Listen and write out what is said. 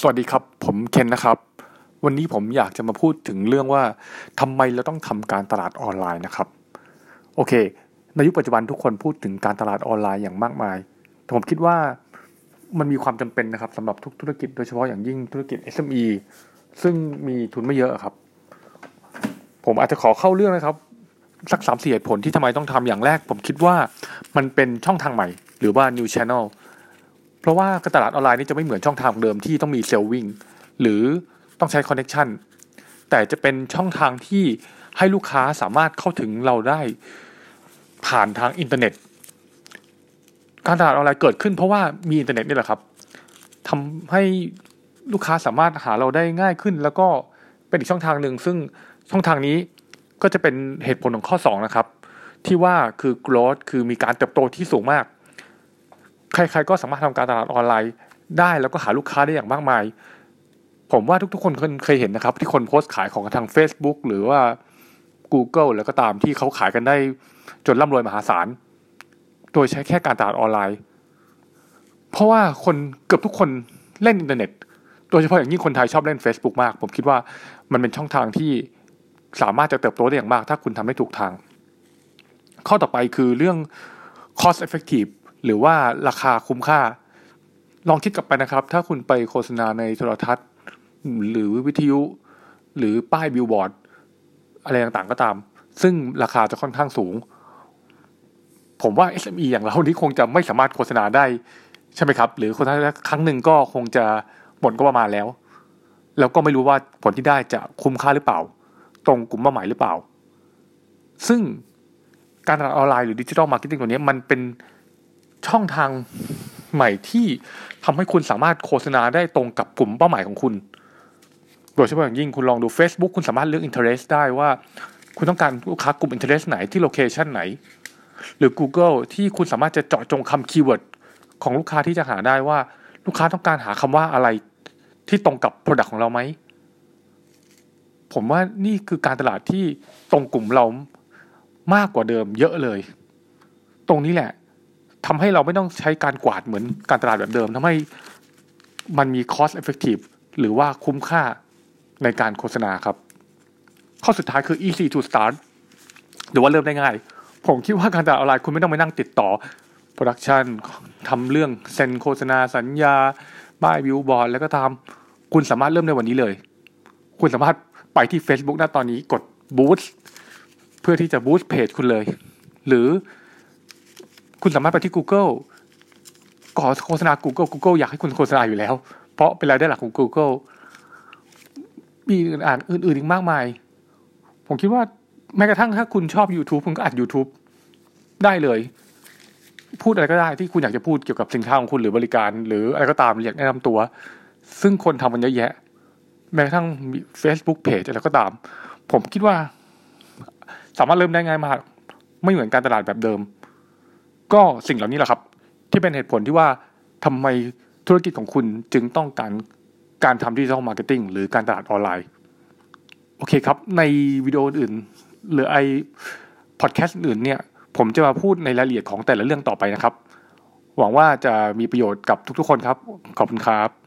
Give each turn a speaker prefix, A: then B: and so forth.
A: สวัสดีครับ ผมเคนนะครับ วันนี้ผมอยากจะมาพูดถึงเรื่องว่าทำไมเราต้องทำการตลาดออนไลน์นะครับ โอเค ในยุคปัจจุบันทุกคนพูดถึงการตลาดออนไลน์อย่างมากมาย แต่ผมคิดว่ามันมีความจำเป็นนะครับสำหรับทุกธุรกิจโดยเฉพาะอย่างยิ่งธุรกิจ SME ซึ่งมีทุนไม่เยอะครับ ผมอาจจะขอเข้าเรื่องนะครับ สักสามสี่เหตุผลที่ทำไมต้องทำอย่างแรก ผมคิดว่ามันเป็นช่องทางใหม่ หรือว่า new channel เพราะว่าการตลาดออนไลน์นี่จะไม่เหมือนช่องทางเดิมที่ต้องมีเซลล์วิ่งหรือต้องใช้ connection แต่จะเป็นช่องทางที่ให้ลูกค้าสามารถเข้าถึงเราได้ผ่านทางอินเทอร์เน็ต การตลาดออนไลน์เกิดขึ้นเพราะว่ามีอินเทอร์เน็ตนี่แหละครับทำให้ลูกค้าสามารถหาเราได้ง่ายขึ้น แล้วก็เป็นอีกช่องทางหนึ่งซึ่งช่องทางนี้ก็จะเป็นเหตุผลของข้อ 2 นะครับ ที่ว่าคือ growth คือมีการเติบโตที่สูงมาก ใครๆก็สามารถทำการตลาดออนไลน์ ได้แล้วก็หาลูกค้าได้อย่างมากมาย ผมว่าทุกๆคนเคยเห็นนะครับ ที่คนโพสต์ขายของทาง Facebook หรือว่า Google แล้วก็ตามที่เขาขายกันได้จนร่ำรวยมหาศาล โดยใช้แค่การตลาดออนไลน์ เพราะว่าคนเกือบทุกคนเล่นอินเทอร์เน็ต โดยเฉพาะอย่างยิ่งคนไทยชอบเล่น Facebook มาก ผมคิดว่ามันเป็นช่องทางที่สามารถจะเติบโตได้อย่างมาก ถ้าคุณทำได้ถูกทาง ข้อต่อไปคือเรื่อง cost effective หรือว่าราคาคุ้มค่า ลองคิดกลับไปนะครับ ถ้าคุณไปโฆษณาในโทรทัศน์ หรือวิทยุ หรือป้ายบิลบอร์ด อะไรต่างๆก็ตาม ซึ่งราคาจะค่อนข้างสูง ผมว่า SME อย่างเรานี้คงจะไม่สามารถโฆษณาได้ ใช่ไหมครับ หรือโฆษณาครั้งหนึ่งก็คงจะหมดงบประมาณแล้ว แล้วก็ไม่รู้ว่าผลที่ได้จะคุ้มค่าหรือเปล่า ตรงกลุ่มเป้าหมายหรือเปล่า ซึ่งการตลาดออนไลน์หรือ digital marketing ตัวนี้มันเป็น ช่องทางใหม่ที่ทำให้คุณสามารถโฆษณาได้ตรงกับกลุ่มเป้าหมายของคุณ โดยเฉพาะอย่างยิ่งคุณลองดู Facebook คุณสามารถเลือก interest ได้ว่า คุณต้องการลูกค้ากลุ่ม interest ไหนที่ location ไหน หรือ Google ที่คุณสามารถจะเจาะจงคำคีย์เวิร์ดของลูกค้าที่จะหาได้ว่าลูกค้าต้องการหาคำว่าอะไรที่ตรงกับ Product ของเราไหม ผมว่านี่คือการตลาดที่ตรงกลุ่มเรามากกว่าเดิมเยอะเลย ตรงนี้แหละ ทำให้เราไม่ต้องใช้การกวาดเหมือนการตลาดแบบเดิมทำให้มันมี cost effective หรือว่าคุ้มค่าในการโฆษณาครับ ข้อสุดท้ายคือ easy to start หรือว่าเริ่มได้ง่าย ผมคิดว่าการตลาดออนไลน์คุณไม่ต้องไปนั่งติดต่อ production ทำเรื่องเซ็นโฆษณาสัญญาป้ายวิวบอร์ดแล้วก็ตามคุณสามารถเริ่มในวันนี้เลย คุณสามารถไปที่ Facebook ณตอนนี้กด boost เพื่อที่จะ boost เพจคุณเลย หรือ คุณสามารถไปที่ Google ก่อโฆษณา Google Google อยากให้คุณโฆษณาอยู่แล้ว เพราะเป็นรายได้หลักของ Google มีอ่านอื่นๆอีกมากมาย ผมคิดว่าแม้กระทั่งถ้าคุณชอบ YouTube คุณก็อัด YouTube ได้เลย พูดอะไรก็ได้ที่คุณอยากจะพูดเกี่ยวกับสินค้าของคุณหรือบริการ หรืออะไรก็ตามอยากแนะนำตัว ซึ่งคนทำมันเยอะแยะ แม้กระทั่ง Facebook Page อะไรก็ตาม ผมคิดว่า สามารถเริ่มได้ง่ายมาก ไม่เหมือนการตลาดแบบเดิม ก็สิ่งเหล่านี้แหละครับ ที่เป็นเหตุผลที่ว่าทำไมธุรกิจของคุณจึงต้องการการทำ digital marketing หรือการตลาดออนไลน์ โอเคครับ ในวิดีโออื่น หรือไอพอดแคสต์อื่นเนี่ย ผมจะมาพูดในรายละเอียดของแต่ละเรื่องต่อไปนะครับ หวังว่าจะมีประโยชน์กับทุกๆคนครับ ขอบคุณครับ